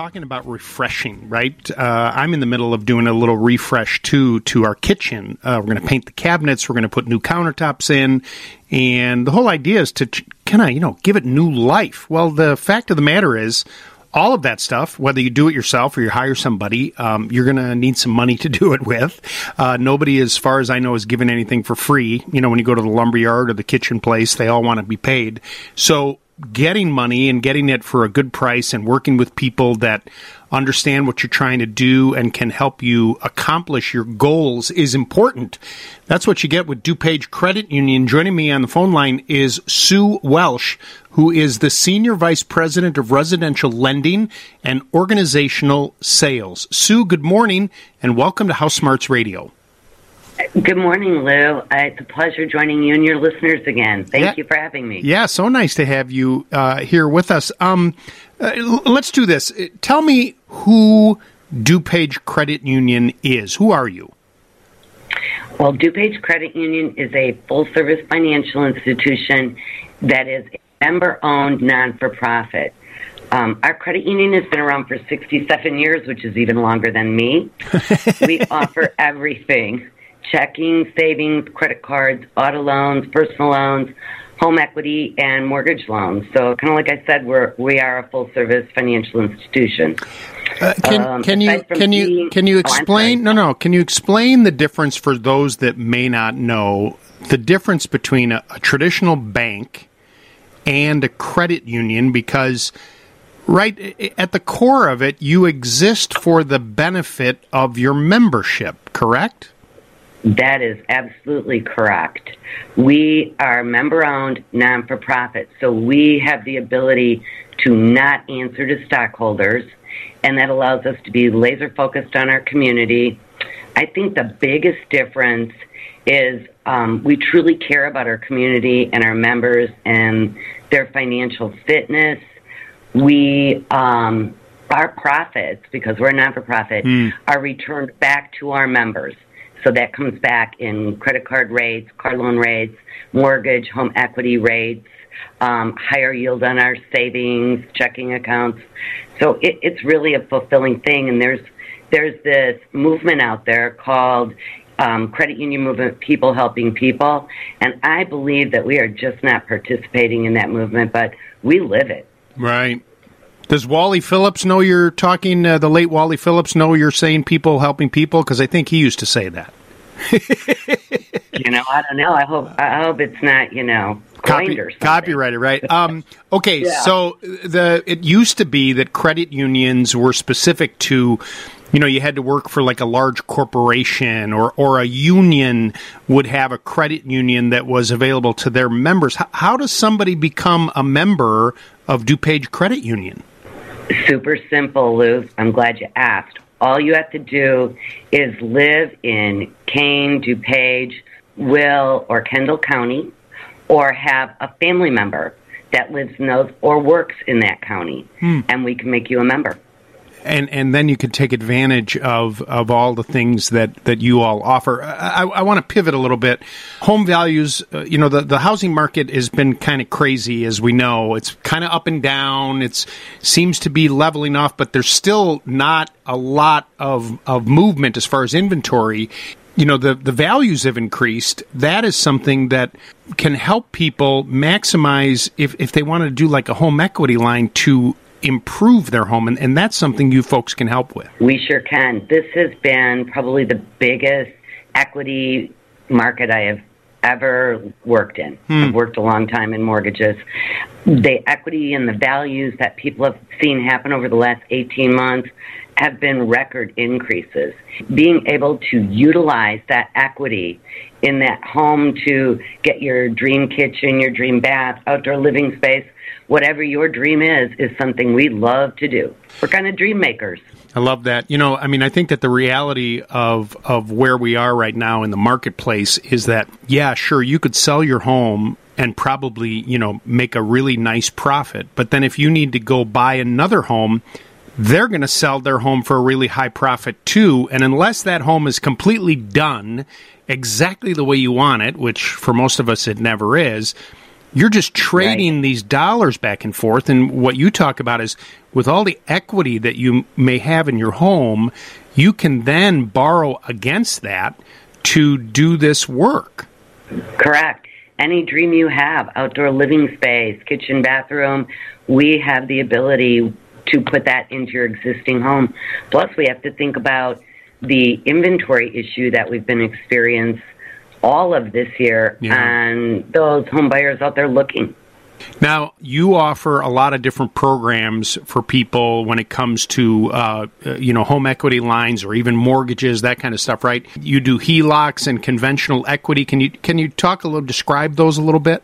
Talking about refreshing, right? Uh, I'm in the middle of doing a little refresh too to our kitchen. Uh, we're going to paint the cabinets. We're going to put new countertops in, and the whole idea is to kind of you know give it new life. Well, the fact of the matter is, all of that stuff, whether you do it yourself or you hire somebody, um, you're going to need some money to do it with. Uh, nobody, as far as I know, is giving anything for free. You know, when you go to the lumberyard or the kitchen place, they all want to be paid. So getting money and getting it for a good price and working with people that understand what you're trying to do and can help you accomplish your goals is important. That's what you get with DuPage Credit Union. Joining me on the phone line is Sue Welsh, who is the Senior Vice President of Residential Lending and Organizational Sales. Sue, good morning and welcome to House Smarts Radio. Good morning, Lou. It's a pleasure joining you and your listeners again. Thank Yeah. you for having me. Yeah, so nice to have you uh, here with us. Um, uh, l- let's do this. Uh, Tell me who DuPage Credit Union is. Who are you? Well, DuPage Credit Union is a full service financial institution that is a member owned, non for profit. Um, our credit union has been around for 67 years, which is even longer than me. we offer everything checking, savings, credit cards, auto loans, personal loans, home equity, and mortgage loans. So, kind of like I said, we're, we are a full service financial institution. Uh, can Um, can you can you being- can you Oh, explain? sorry. No, no. Can you explain the difference for those that may not know the difference between a, a traditional bank and a credit union? Because right at the core of it, you exist for the benefit of your membership. Correct? That is absolutely correct. We are member owned, non for profit, so we have the ability to not answer to stockholders, and that allows us to be laser focused on our community. I think the biggest difference is um, we truly care about our community and our members and their financial fitness. We um, our profits, because we're a non for profit, are returned back to our members. So that comes back in credit card rates, car loan rates, mortgage, home equity rates, um, higher yield on our savings, checking accounts. So it, it's really a fulfilling thing. And there's there's this movement out there called um, Credit Union Movement, People Helping People, and I believe that we are just not participating in that movement, but we live it. Right. Does Wally Phillips know you're talking? Uh, the late Wally Phillips know you're saying people helping people because I think he used to say that. You know, I don't know. I hope I hope it's not you know Copy, copyrighted, right? Um, okay, Yeah. so the it used to be that credit unions were specific to, you know, you had to work for like a large corporation or or a union would have a credit union that was available to their members. How, how does somebody become a member of DuPage Credit Union? Super simple, Lou. I'm glad you asked. All you have to do is live in Kane, DuPage, Will, or Kendall County, or have a family member that lives in those or works in that county, hmm. and we can make you a member. And and then you could take advantage of of all the things that that you all offer. I, I want to pivot a little bit. Home values, uh, you know, the the housing market has been kind of crazy, as we know. It's kind of up and down. It's seems to be leveling off, but there's still not a lot of of movement as far as inventory. You know, the the values have increased. That is something that can help people maximize if if they want to do like a home equity line to improve their home and, and that's something you folks can help with We sure can. This has been probably the biggest equity market I have ever worked in. Hmm. I've worked a long time in mortgages. The equity and the values that people have seen happen over the last 18 months have been record increases. Being able to utilize that equity in that home to get your dream kitchen, your dream bath, outdoor living space, whatever your dream is, is something we love to do. We're kind of dream makers. I love that. You know, I mean, I think that the reality of of where we are right now in the marketplace is that yeah, sure, you could sell your home and probably, you know, make a really nice profit. But then if you need to go buy another home, they're going to sell their home for a really high profit too. And unless that home is completely done exactly the way you want it, which for most of us it never is, you're just trading right. these dollars back and forth. And what you talk about is with all the equity that you may have in your home, you can then borrow against that to do this work. Correct. Any dream you have, outdoor living space, kitchen, bathroom, we have the ability to put that into your existing home. Plus, we have to think about the inventory issue that we've been experiencing all of this year, yeah. and those home buyers out there looking. Now, you offer a lot of different programs for people when it comes to, uh, uh you know, home equity lines or even mortgages, that kind of stuff, right? You do HELOCs and conventional equity. Can you can you talk a little, describe those a little bit?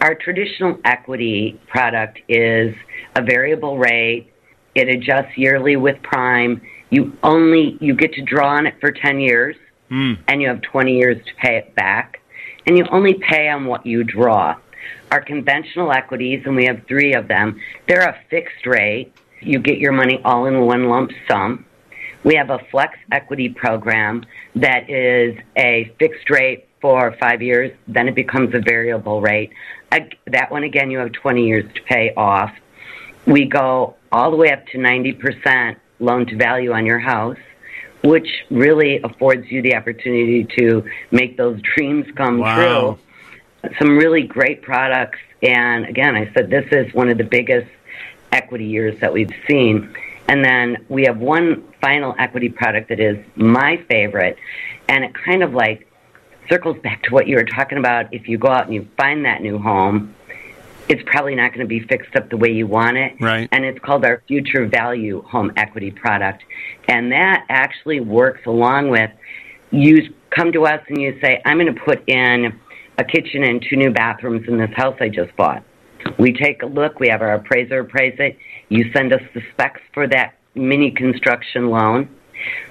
Our traditional equity product is a variable rate. It adjusts yearly with prime. You only you get to draw on it for ten years, mm. and you have twenty years to pay it back, and you only pay on what you draw. Our conventional equities, and we have three of them, they're a fixed rate. You get your money all in one lump sum. We have a flex equity program that is a fixed rate for five years, then it becomes a variable rate. That one, again, you have 20 years to pay off. We go all the way up to 90% loan to value on your house, which really affords you the opportunity to make those dreams come wow. true some really great products. And again, I said this is one of the biggest equity years that we've seen. And then we have one final equity product that is my favorite, and it kind of like circles back to what you were talking about. If you go out and you find that new home, it's probably not going to be fixed up the way you want it. Right. And it's called our future value home equity product. And that actually works along with you come to us and you say, I'm going to put in a kitchen and two new bathrooms in this house I just bought. We take a look, we have our appraiser appraise it. You send us the specs for that mini construction loan.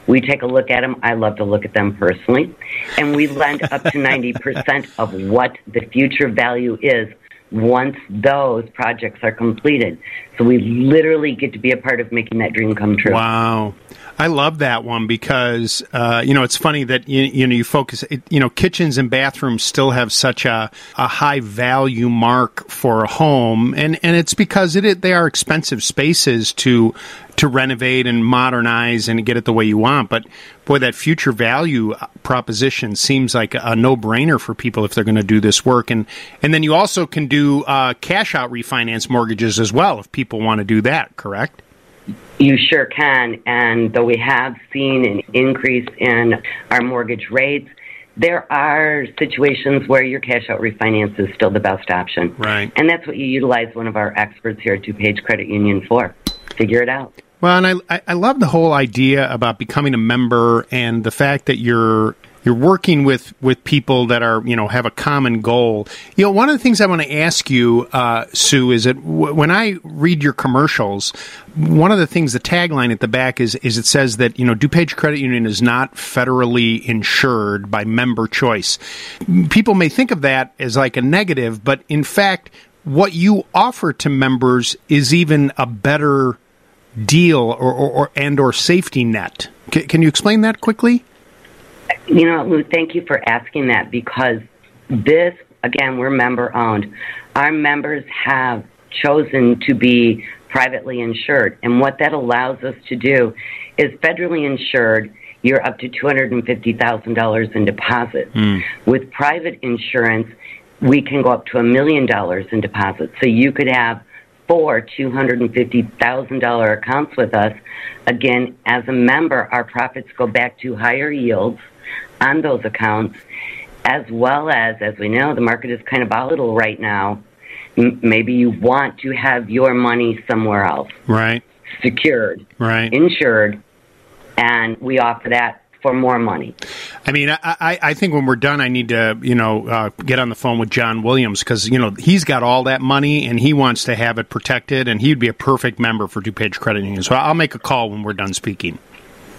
We take a look at them. I love to look at them personally. And we lend up to 90% of what the future value is once those projects are completed. So we literally get to be a part of making that dream come true. Wow. I love that one because uh, you know it's funny that you, you know you focus it, you know kitchens and bathrooms still have such a, a high value mark for a home and and it's because it they are expensive spaces to to renovate and modernize and get it the way you want but boy that future value proposition seems like a, no brainer for people if they're going to do this work and and then you also can do uh, cash out refinance mortgages as well if people want to do that correct you sure can. And though we have seen an increase in our mortgage rates, there are situations where your cash out refinance is still the best option. Right. And that's what you utilize one of our experts here at DuPage Credit Union for. Figure it out. Well, and I, I love the whole idea about becoming a member and the fact that you're you're working with with people that are you know have a common goal. You know, one of the things I want to ask you, uh, Sue, is that w- when I read your commercials, one of the things the tagline at the back is is it says that you know DuPage Credit Union is not federally insured by member choice. People may think of that as like a negative, but in fact, what you offer to members is even a better deal or, or, or and or safety net. C- can you explain that quickly? You know, Lou, thank you for asking that because this, again, we're member owned. Our members have chosen to be privately insured. And what that allows us to do is federally insured, you're up to $250,000 in deposits. Mm. With private insurance, we can go up to a million dollars in deposits. So you could have four $250,000 accounts with us. Again, as a member, our profits go back to higher yields on those accounts, as well as, as we know, the market is kind of volatile right now. M- maybe you want to have your money somewhere else. Right. Secured. Right. Insured. And we offer that for more money. I mean, I, I, think when we're done, I need to, you know, uh, get on the phone with John Williams because, you know, he's got all that money and he wants to have it protected and he'd be a perfect member for DuPage Credit Union. So I'll make a call when we're done speaking.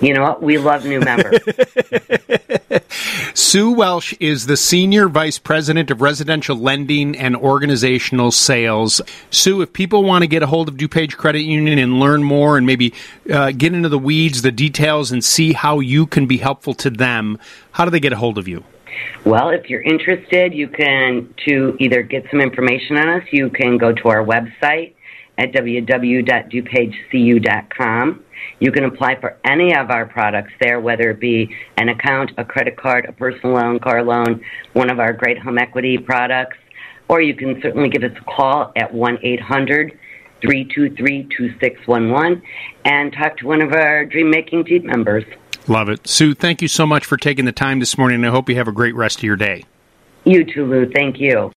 You know what? We love new members. Sue Welsh is the Senior Vice President of Residential Lending and Organizational Sales. Sue, if people want to get a hold of DuPage Credit Union and learn more and maybe uh, get into the weeds, the details, and see how you can be helpful to them, how do they get a hold of you? Well, if you're interested, you can to either get some information on us, you can go to our website at www.dupagecu.com. You can apply for any of our products there, whether it be an account, a credit card, a personal loan, car loan, one of our great home equity products, or you can certainly give us a call at 1 800 323 2611 and talk to one of our Dream Making team members. Love it. Sue, thank you so much for taking the time this morning, and I hope you have a great rest of your day. You too, Lou. Thank you.